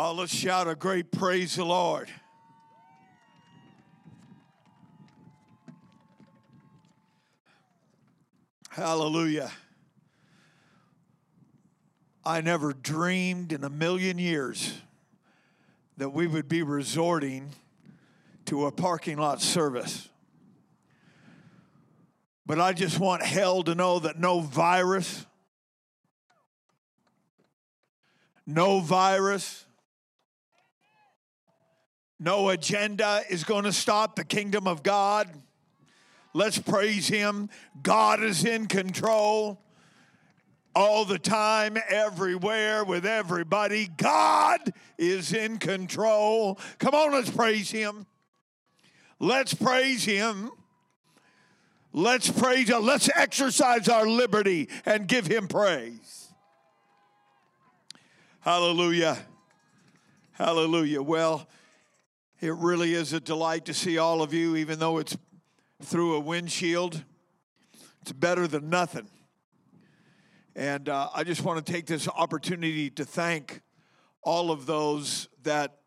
Oh, let's shout a great praise the Lord. Hallelujah. I never dreamed in a million years that we would be resorting to a parking lot service. But I just want hell to know that no virus, no virus, no agenda is going to stop the kingdom of God. Let's praise Him. God is in control all the time, everywhere, with everybody. God is in control. Come on, let's praise Him. Let's praise Him. Let's praise Him. Let's exercise our liberty and give Him praise. Hallelujah. Hallelujah. Well, it really is a delight to see all of you, even though it's through a windshield. It's better than nothing. And uh, I just want to take this opportunity to thank all of those that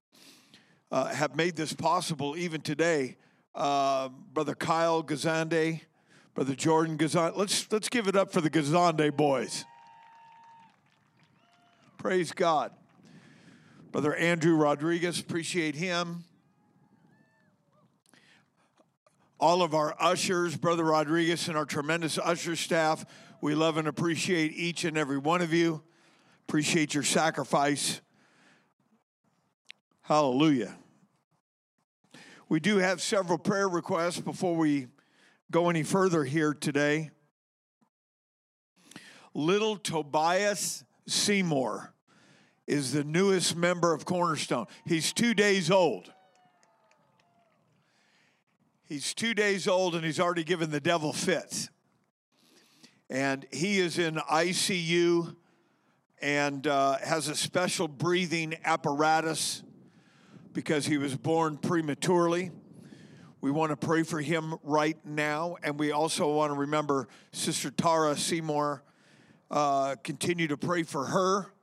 uh, have made this possible, even today. Uh, Brother Kyle Gazande, Brother Jordan Gazande. Let's, let's give it up for the Gazande boys. Praise God. Brother Andrew Rodriguez, appreciate him. All of our ushers, Brother Rodriguez, and our tremendous usher staff. We love and appreciate each and every one of you. Appreciate your sacrifice. Hallelujah. We do have several prayer requests before we go any further here today. Little Tobias Seymour is the newest member of Cornerstone. He's two days old. He's two days old and he's already given the devil fits. And he is in ICU and uh, has a special breathing apparatus because he was born prematurely. We want to pray for him right now. And we also want to remember Sister Tara Seymour. Uh, continue to pray for her.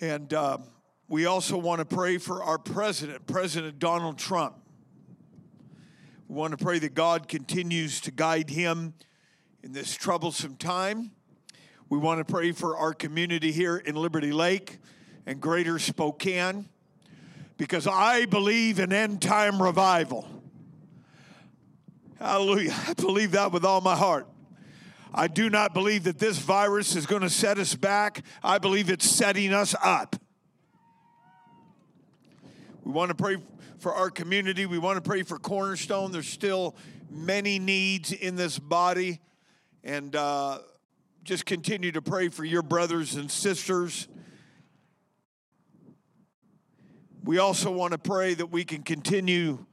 And uh, we also want to pray for our president, President Donald Trump. We want to pray that God continues to guide him in this troublesome time. We want to pray for our community here in Liberty Lake and greater Spokane because I believe in end time revival. Hallelujah. I believe that with all my heart. I do not believe that this virus is going to set us back. I believe it's setting us up. We want to pray for our community. We want to pray for Cornerstone. There's still many needs in this body. And uh, just continue to pray for your brothers and sisters. We also want to pray that we can continue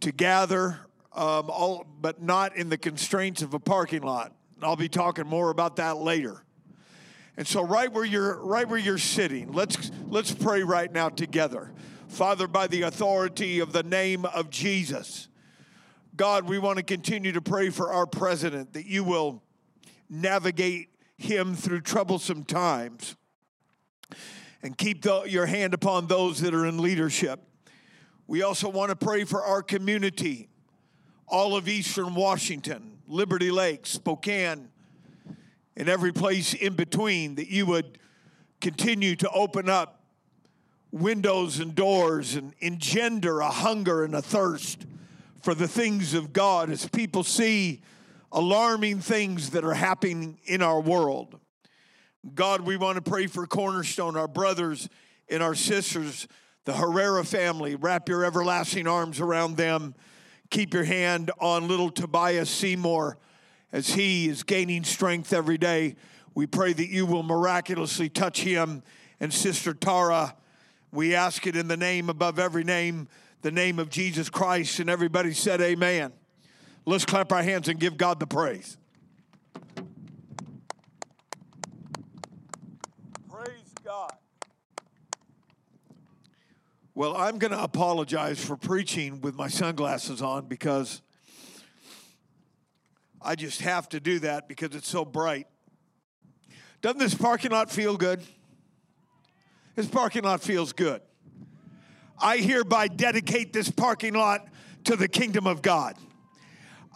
to gather, um, all, but not in the constraints of a parking lot. I'll be talking more about that later. And so, right where you're, right where you're sitting, let's let's pray right now together. Father, by the authority of the name of Jesus, God, we want to continue to pray for our president that you will navigate him through troublesome times and keep the, your hand upon those that are in leadership. We also want to pray for our community, all of Eastern Washington, Liberty Lake, Spokane, and every place in between, that you would continue to open up windows and doors and engender a hunger and a thirst for the things of God as people see alarming things that are happening in our world. God, we want to pray for Cornerstone, our brothers and our sisters, the Herrera family. Wrap your everlasting arms around them. Keep your hand on little Tobias Seymour as he is gaining strength every day. We pray that you will miraculously touch him and Sister Tara we ask it in the name above every name, the name of Jesus Christ. And everybody said, Amen. Let's clap our hands and give God the praise. Praise God. Well, I'm going to apologize for preaching with my sunglasses on because I just have to do that because it's so bright. Doesn't this parking lot feel good? This parking lot feels good. I hereby dedicate this parking lot to the kingdom of God.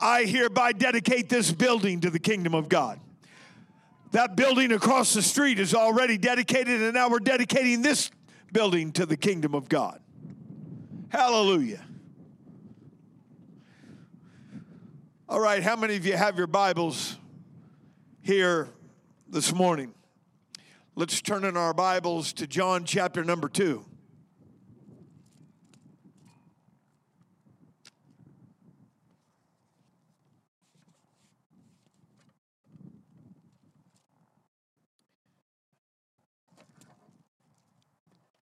I hereby dedicate this building to the kingdom of God. That building across the street is already dedicated, and now we're dedicating this building to the kingdom of God. Hallelujah. All right, how many of you have your Bibles here this morning? Let's turn in our Bibles to John chapter number 2.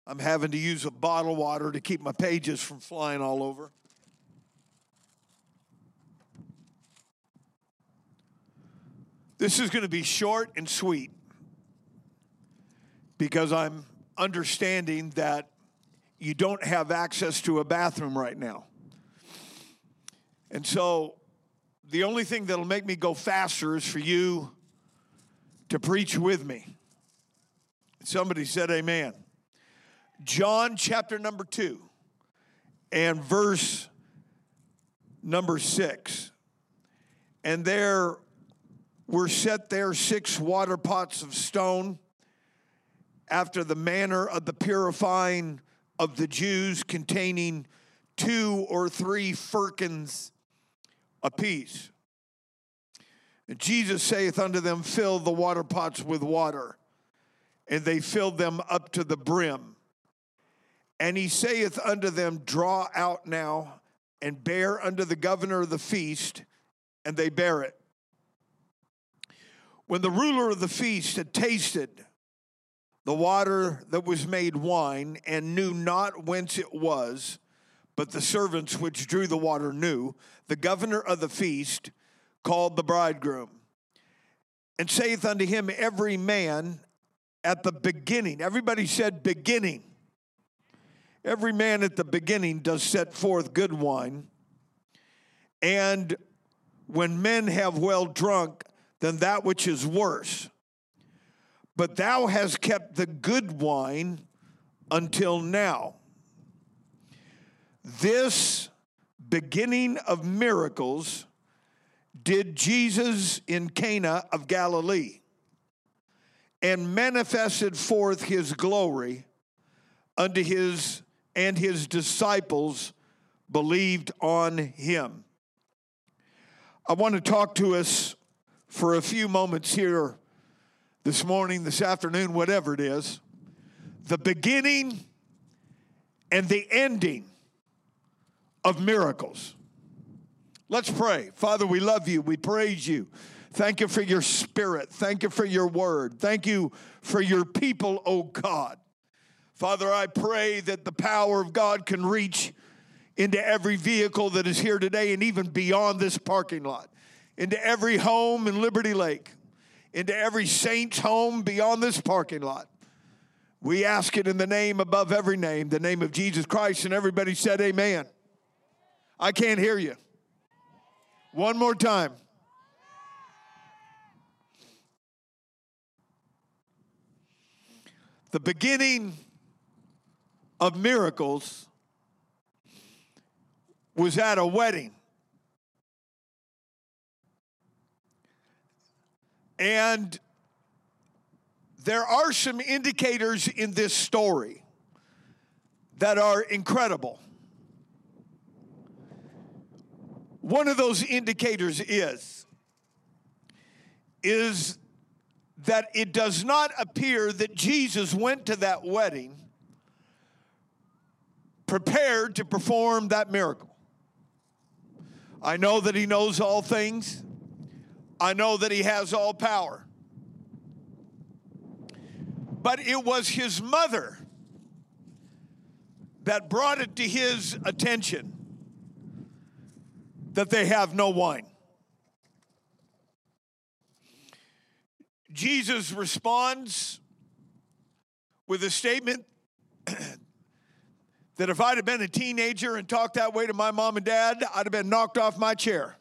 I'm having to use a bottle of water to keep my pages from flying all over. This is going to be short and sweet because I'm understanding that you don't have access to a bathroom right now. And so the only thing that'll make me go faster is for you to preach with me. Somebody said, Amen. John chapter number 2 and verse number 6. And there were set there six water pots of stone after the manner of the purifying of the Jews, containing two or three firkins apiece. And Jesus saith unto them, Fill the water pots with water. And they filled them up to the brim. And he saith unto them, Draw out now and bear unto the governor of the feast. And they bear it. When the ruler of the feast had tasted the water that was made wine and knew not whence it was, but the servants which drew the water knew, the governor of the feast called the bridegroom and saith unto him, Every man at the beginning, everybody said beginning. Every man at the beginning does set forth good wine. And when men have well drunk, then that which is worse but thou hast kept the good wine until now. This beginning of miracles did Jesus in Cana of Galilee and manifested forth his glory unto his and his disciples believed on him. I want to talk to us for a few moments here this morning, this afternoon, whatever it is, the beginning and the ending of miracles. Let's pray. Father, we love you. We praise you. Thank you for your spirit. Thank you for your word. Thank you for your people, oh God. Father, I pray that the power of God can reach into every vehicle that is here today and even beyond this parking lot, into every home in Liberty Lake into every saint's home beyond this parking lot. We ask it in the name above every name, the name of Jesus Christ. And everybody said, Amen. I can't hear you. One more time. The beginning of miracles was at a wedding. And there are some indicators in this story that are incredible. One of those indicators is is that it does not appear that Jesus went to that wedding prepared to perform that miracle. I know that he knows all things. I know that he has all power. But it was his mother that brought it to his attention that they have no wine. Jesus responds with a statement that if I'd have been a teenager and talked that way to my mom and dad, I'd have been knocked off my chair.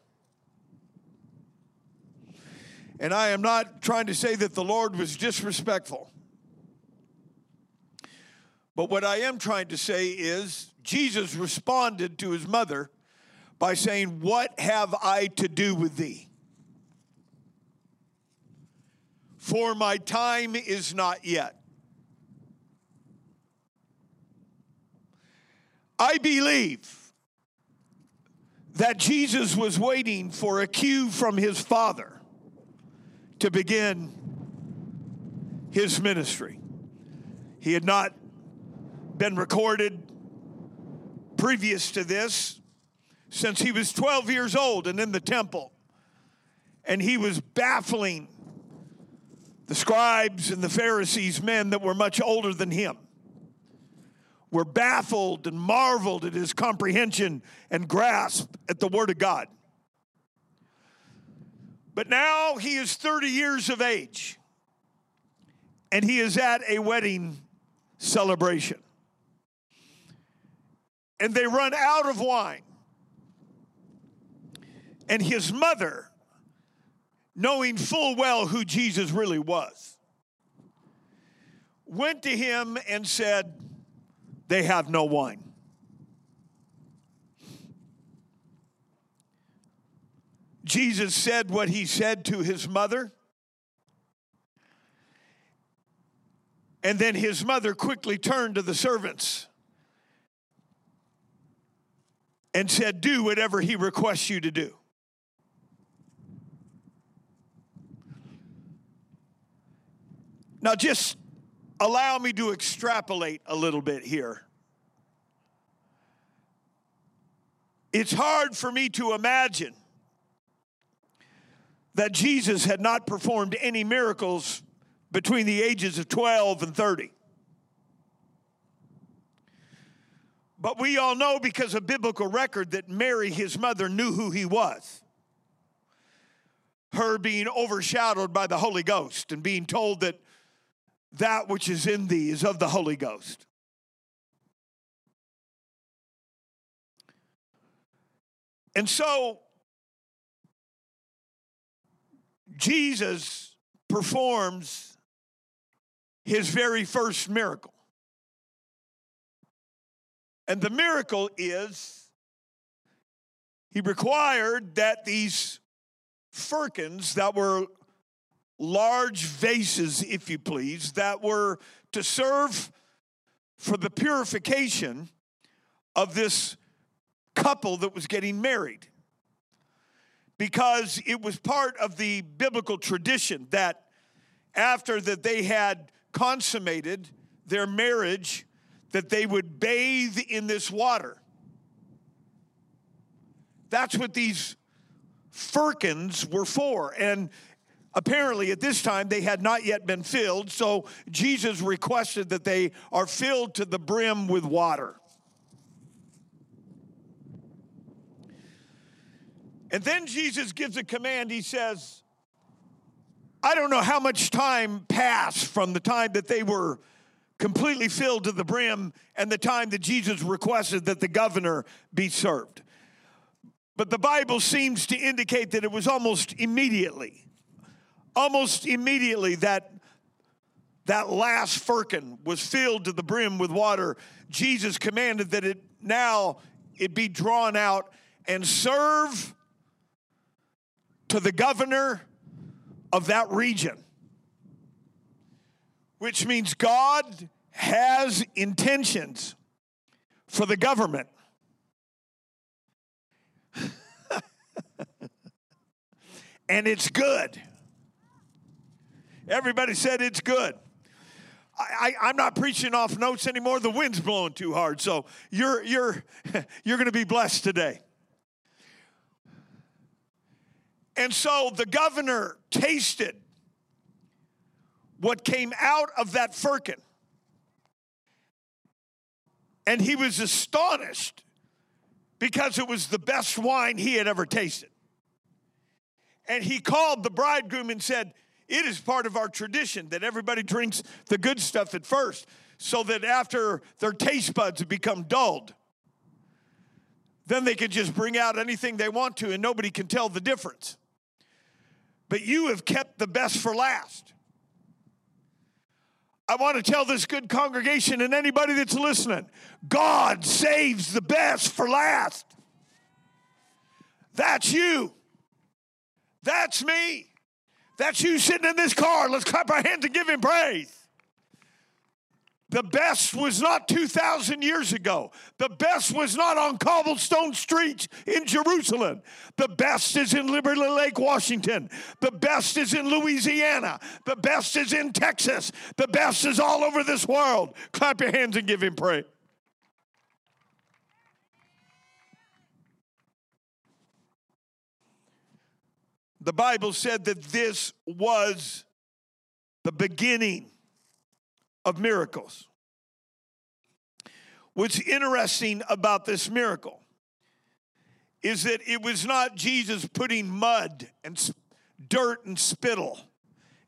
And I am not trying to say that the Lord was disrespectful. But what I am trying to say is Jesus responded to his mother by saying, What have I to do with thee? For my time is not yet. I believe that Jesus was waiting for a cue from his Father to begin his ministry. He had not been recorded previous to this since he was 12 years old and in the temple. And he was baffling the scribes and the Pharisees, men that were much older than him were baffled and marveled at his comprehension and grasp at the Word of God. But now he is 30 years of age and he is at a wedding celebration. And they run out of wine. And his mother, knowing full well who Jesus really was, went to him and said, They have no wine. Jesus said what he said to his mother. And then his mother quickly turned to the servants and said, Do whatever he requests you to do. Now, just allow me to extrapolate a little bit here. It's hard for me to imagine that Jesus had not performed any miracles between the ages of 12 and 30. But we all know because of biblical record that Mary, his mother, knew who he was. Her being overshadowed by the Holy Ghost and being told that that which is in thee is of the Holy Ghost. And so, Jesus performs his very first miracle. And the miracle is he required that these firkins that were large vases, if you please, that were to serve for the purification of this couple that was getting married. Because it was part of the biblical tradition that after that they had consummated their marriage, that they would bathe in this water. That's what these firkins were for. And apparently at this time they had not yet been filled, so Jesus requested that they are filled to the brim with water. And then Jesus gives a command. He says, I don't know how much time passed from the time that they were completely filled to the brim and the time that Jesus requested that the governor be served. But the Bible seems to indicate that it was almost immediately, almost immediately that that last firkin was filled to the brim with water. Jesus commanded that it now it be drawn out and serve to the governor of that region, which means God has intentions for the government. and it's good. Everybody said it's good. I, am not preaching off notes anymore. The wind's blowing too hard, so you're you're you're going to be blessed today. And so the governor tasted what came out of that firkin. And he was astonished because it was the best wine he had ever tasted. And he called the bridegroom and said, It is part of our tradition that everybody drinks the good stuff at first, so that after their taste buds have become dulled, then they can just bring out anything they want to and nobody can tell the difference but you have kept the best for last. I want to tell this good congregation and anybody that's listening God saves the best for last. That's you. That's me. That's you sitting in this car. Let's clap our hands and give him praise. The best was not 2,000 years ago. The best was not on cobblestone streets in Jerusalem. The best is in Liberty Lake, Washington. The best is in Louisiana. The best is in Texas. The best is all over this world. Clap your hands and give him praise. The Bible said that this was the beginning of miracles. What's interesting about this miracle is that it was not Jesus putting mud and dirt and spittle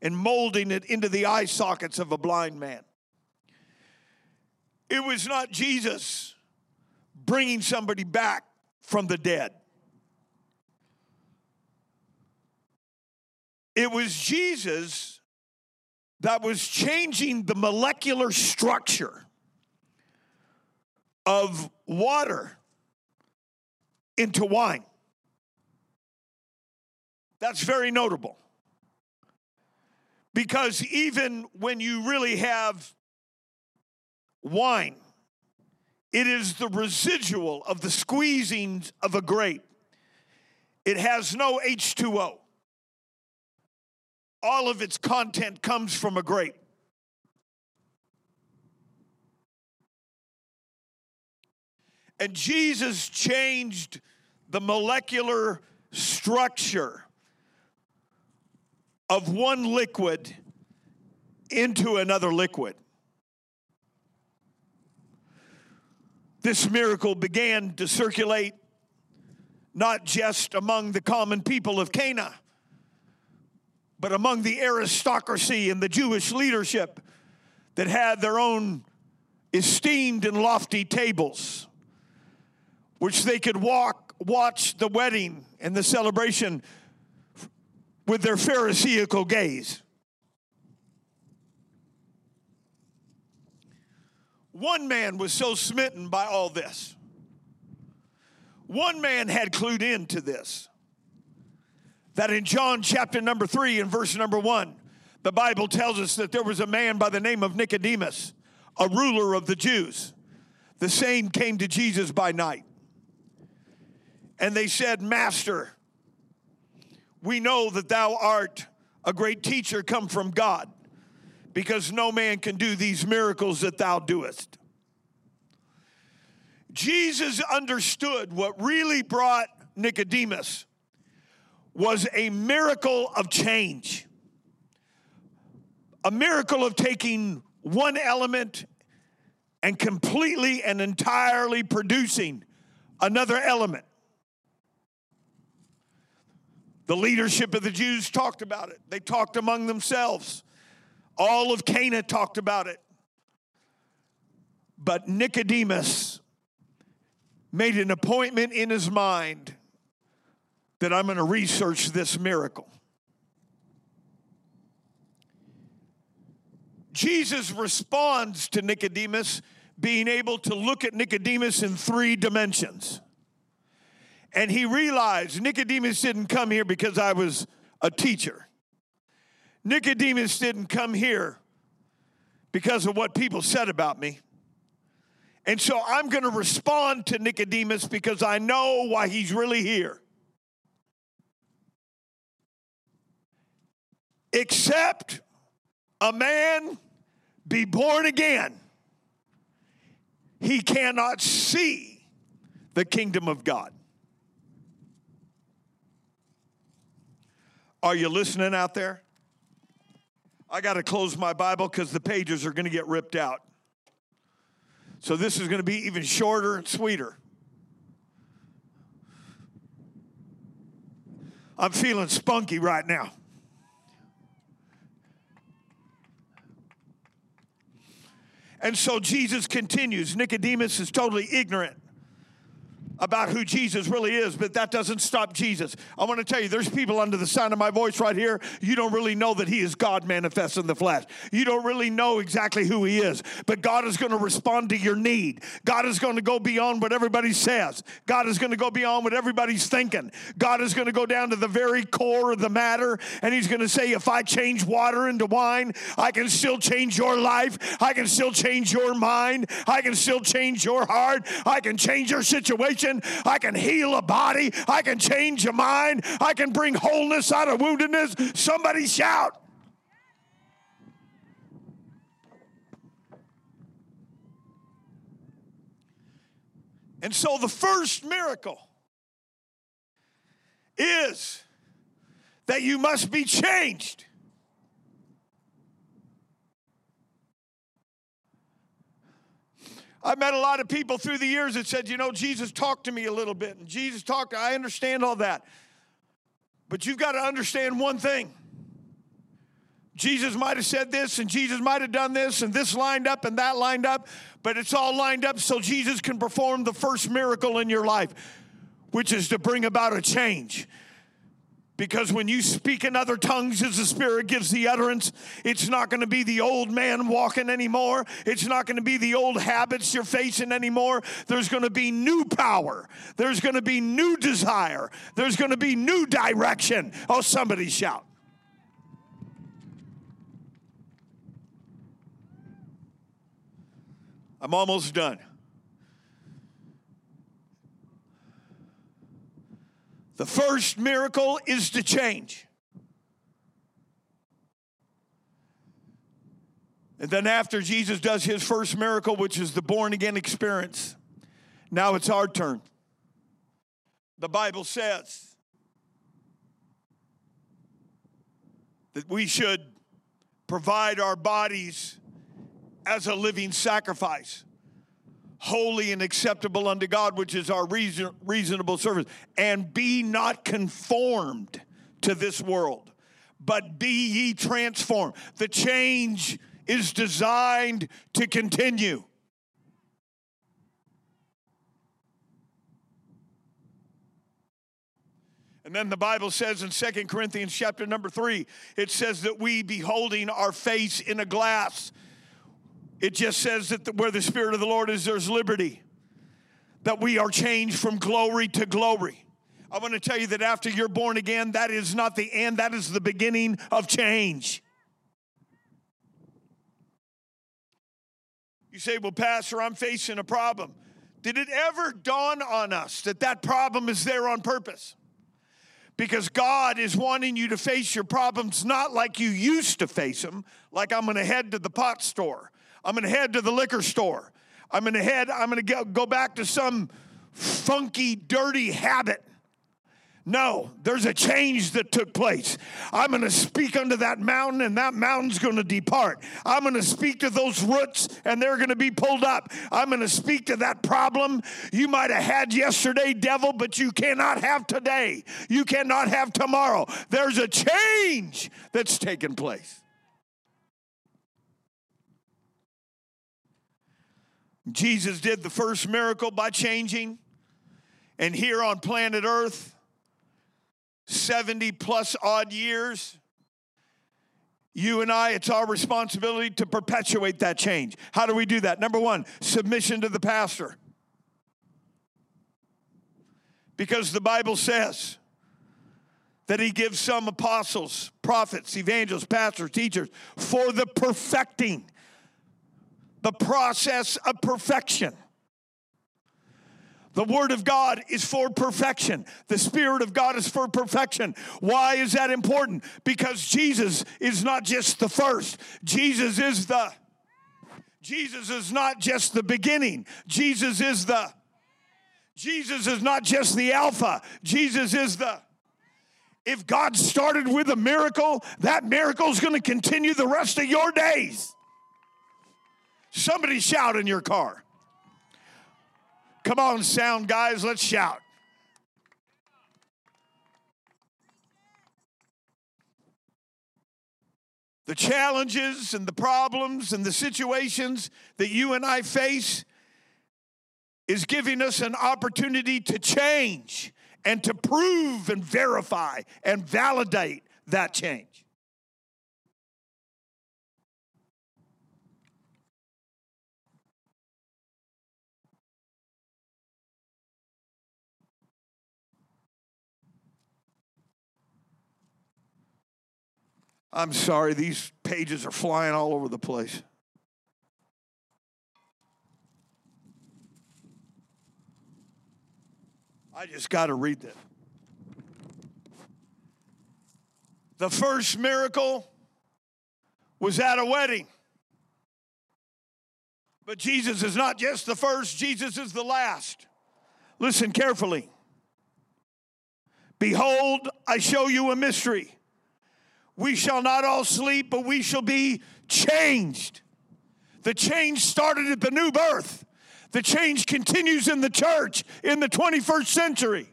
and molding it into the eye sockets of a blind man. It was not Jesus bringing somebody back from the dead. It was Jesus that was changing the molecular structure of water into wine. That's very notable. Because even when you really have wine, it is the residual of the squeezing of a grape. It has no H2O all of its content comes from a grape. And Jesus changed the molecular structure of one liquid into another liquid. This miracle began to circulate not just among the common people of Cana but among the aristocracy and the Jewish leadership that had their own esteemed and lofty tables, which they could walk, watch the wedding and the celebration with their Pharisaical gaze. One man was so smitten by all this. One man had clued into this that in John chapter number three and verse number one, the Bible tells us that there was a man by the name of Nicodemus, a ruler of the Jews. The same came to Jesus by night. And they said, Master, we know that thou art a great teacher come from God, because no man can do these miracles that thou doest. Jesus understood what really brought Nicodemus was a miracle of change, a miracle of taking one element and completely and entirely producing another element. The leadership of the Jews talked about it. They talked among themselves. All of Cana talked about it. But Nicodemus made an appointment in his mind that I'm going to research this miracle. Jesus responds to Nicodemus being able to look at Nicodemus in three dimensions. And he realized Nicodemus didn't come here because I was a teacher. Nicodemus didn't come here because of what people said about me. And so I'm going to respond to Nicodemus because I know why he's really here. Except a man be born again, he cannot see the kingdom of God. Are you listening out there? I got to close my Bible because the pages are going to get ripped out. So this is going to be even shorter and sweeter. I'm feeling spunky right now. And so Jesus continues. Nicodemus is totally ignorant about who Jesus really is, but that doesn't stop Jesus. I want to tell you, there's people under the sound of my voice right here. You don't really know that He is God manifest in the flesh. You don't really know exactly who He is, but God is going to respond to your need. God is going to go beyond what everybody says. God is going to go beyond what everybody's thinking. God is going to go down to the very core of the matter, and He's going to say, if I change water into wine, I can still change your life. I can still change your mind. I can still change your heart. I can change your situation. I can heal a body. I can change a mind. I can bring wholeness out of woundedness. Somebody shout. And so the first miracle is that you must be changed. I've met a lot of people through the years that said, you know, Jesus talked to me a little bit, and Jesus talked, I understand all that. But you've got to understand one thing. Jesus might have said this, and Jesus might have done this, and this lined up, and that lined up, but it's all lined up so Jesus can perform the first miracle in your life, which is to bring about a change. Because when you speak in other tongues as the Spirit gives the utterance, it's not going to be the old man walking anymore. It's not going to be the old habits you're facing anymore. There's going to be new power. There's going to be new desire. There's going to be new direction. Oh, somebody shout. I'm almost done. The first miracle is to change. And then, after Jesus does his first miracle, which is the born again experience, now it's our turn. The Bible says that we should provide our bodies as a living sacrifice holy and acceptable unto God, which is our reason, reasonable service. And be not conformed to this world, but be ye transformed. The change is designed to continue. And then the Bible says in Second Corinthians chapter number 3, it says that we beholding our face in a glass it just says that where the Spirit of the Lord is, there's liberty. That we are changed from glory to glory. I want to tell you that after you're born again, that is not the end, that is the beginning of change. You say, Well, Pastor, I'm facing a problem. Did it ever dawn on us that that problem is there on purpose? Because God is wanting you to face your problems not like you used to face them, like I'm going to head to the pot store. I'm going to head to the liquor store. I'm going to head, I'm going to go back to some funky, dirty habit. No, there's a change that took place. I'm going to speak unto that mountain, and that mountain's going to depart. I'm going to speak to those roots, and they're going to be pulled up. I'm going to speak to that problem you might have had yesterday, devil, but you cannot have today. You cannot have tomorrow. There's a change that's taken place. Jesus did the first miracle by changing. And here on planet Earth, 70 plus odd years, you and I, it's our responsibility to perpetuate that change. How do we do that? Number one, submission to the pastor. Because the Bible says that he gives some apostles, prophets, evangelists, pastors, teachers for the perfecting the process of perfection. The Word of God is for perfection. The Spirit of God is for perfection. Why is that important? Because Jesus is not just the first, Jesus is the. Jesus is not just the beginning. Jesus is the. Jesus is not just the Alpha. Jesus is the. If God started with a miracle, that miracle is going to continue the rest of your days. Somebody shout in your car. Come on, sound guys, let's shout. The challenges and the problems and the situations that you and I face, is giving us an opportunity to change and to prove and verify and validate that change. I'm sorry, these pages are flying all over the place. I just got to read this. The first miracle was at a wedding. But Jesus is not just the first, Jesus is the last. Listen carefully. Behold, I show you a mystery. We shall not all sleep, but we shall be changed. The change started at the new birth. The change continues in the church in the 21st century.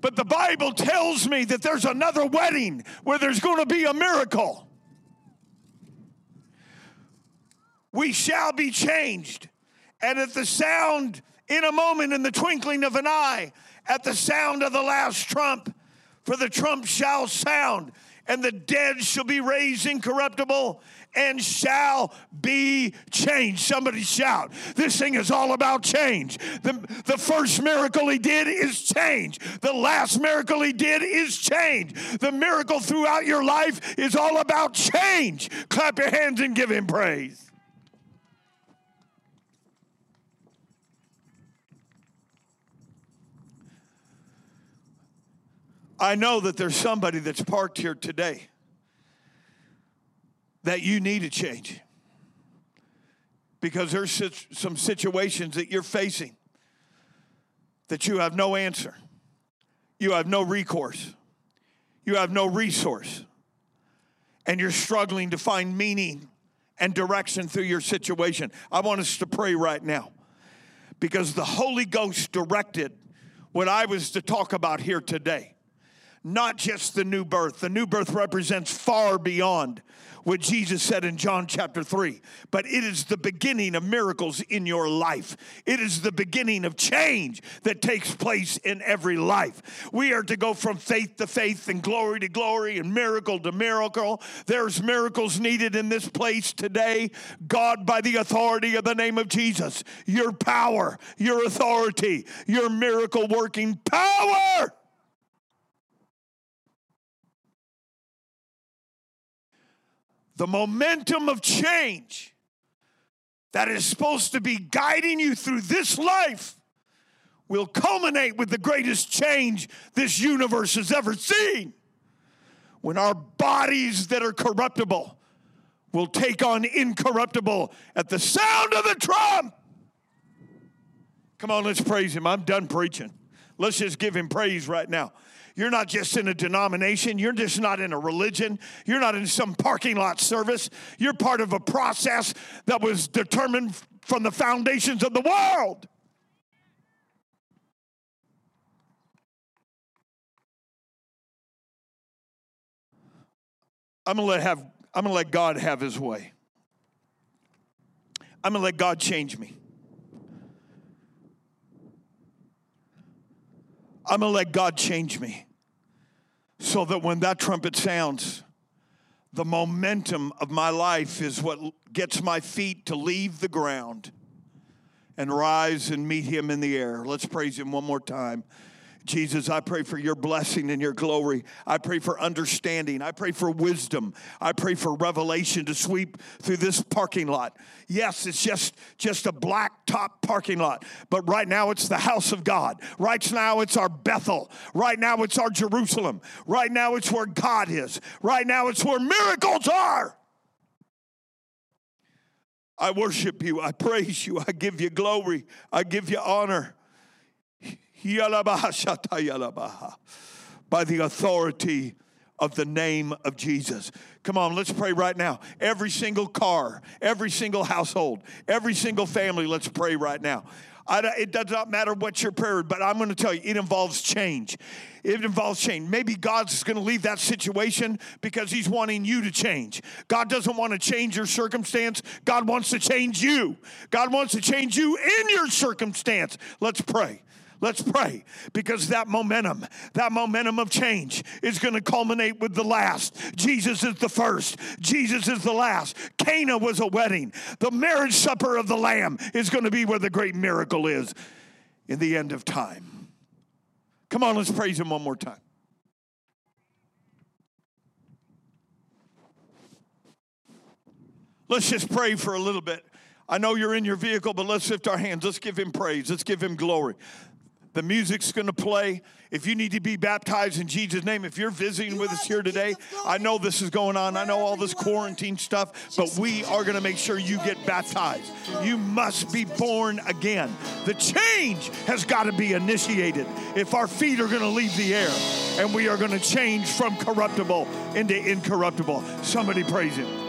But the Bible tells me that there's another wedding where there's going to be a miracle. We shall be changed. And at the sound, in a moment, in the twinkling of an eye, at the sound of the last trump, for the trump shall sound, and the dead shall be raised incorruptible and shall be changed. Somebody shout. This thing is all about change. The, the first miracle he did is change. The last miracle he did is change. The miracle throughout your life is all about change. Clap your hands and give him praise. I know that there's somebody that's parked here today that you need to change. Because there's some situations that you're facing that you have no answer, you have no recourse, you have no resource, and you're struggling to find meaning and direction through your situation. I want us to pray right now. Because the Holy Ghost directed what I was to talk about here today not just the new birth. The new birth represents far beyond what Jesus said in John chapter 3, but it is the beginning of miracles in your life. It is the beginning of change that takes place in every life. We are to go from faith to faith and glory to glory and miracle to miracle. There's miracles needed in this place today. God, by the authority of the name of Jesus, your power, your authority, your miracle working power the momentum of change that is supposed to be guiding you through this life will culminate with the greatest change this universe has ever seen. When our bodies that are corruptible will take on incorruptible at the sound of the trump. Come on, let's praise him. I'm done preaching. Let's just give him praise right now. You're not just in a denomination. You're just not in a religion. You're not in some parking lot service. You're part of a process that was determined from the foundations of the world. I'm gonna let have I'm gonna let God have his way. I'm gonna let God change me. I'm gonna let God change me so that when that trumpet sounds, the momentum of my life is what gets my feet to leave the ground and rise and meet him in the air. Let's praise him one more time. Jesus, I pray for your blessing and your glory. I pray for understanding. I pray for wisdom. I pray for revelation to sweep through this parking lot. Yes, it's just, just a black top parking lot, but right now it's the house of God. Right now it's our Bethel. Right now it's our Jerusalem. Right now it's where God is. Right now it's where miracles are. I worship you. I praise you. I give you glory. I give you honor by the authority of the name of Jesus. Come on, let's pray right now. Every single car, every single household, every single family, let's pray right now. I, it does not matter what your prayer, but I'm going to tell you, it involves change. It involves change. Maybe God's going to leave that situation because He's wanting you to change. God doesn't want to change your circumstance. God wants to change you. God wants to change you in your circumstance. Let's pray. Let's pray because that momentum, that momentum of change is going to culminate with the last. Jesus is the first, Jesus is the last. Cana was a wedding. The marriage supper of the Lamb is going to be where the great miracle is in the end of time. Come on, let's praise Him one more time. Let's just pray for a little bit. I know you're in your vehicle, but let's lift our hands. Let's give him praise. Let's give him glory. The music's going to play. If you need to be baptized in Jesus' name, if you're visiting you with us here today, I know this is going on. I know all this quarantine stuff, but we are going to make sure you get baptized. You must be born again. The change has got to be initiated if our feet are going to leave the air and we are going to change from corruptible into incorruptible. Somebody praise Him.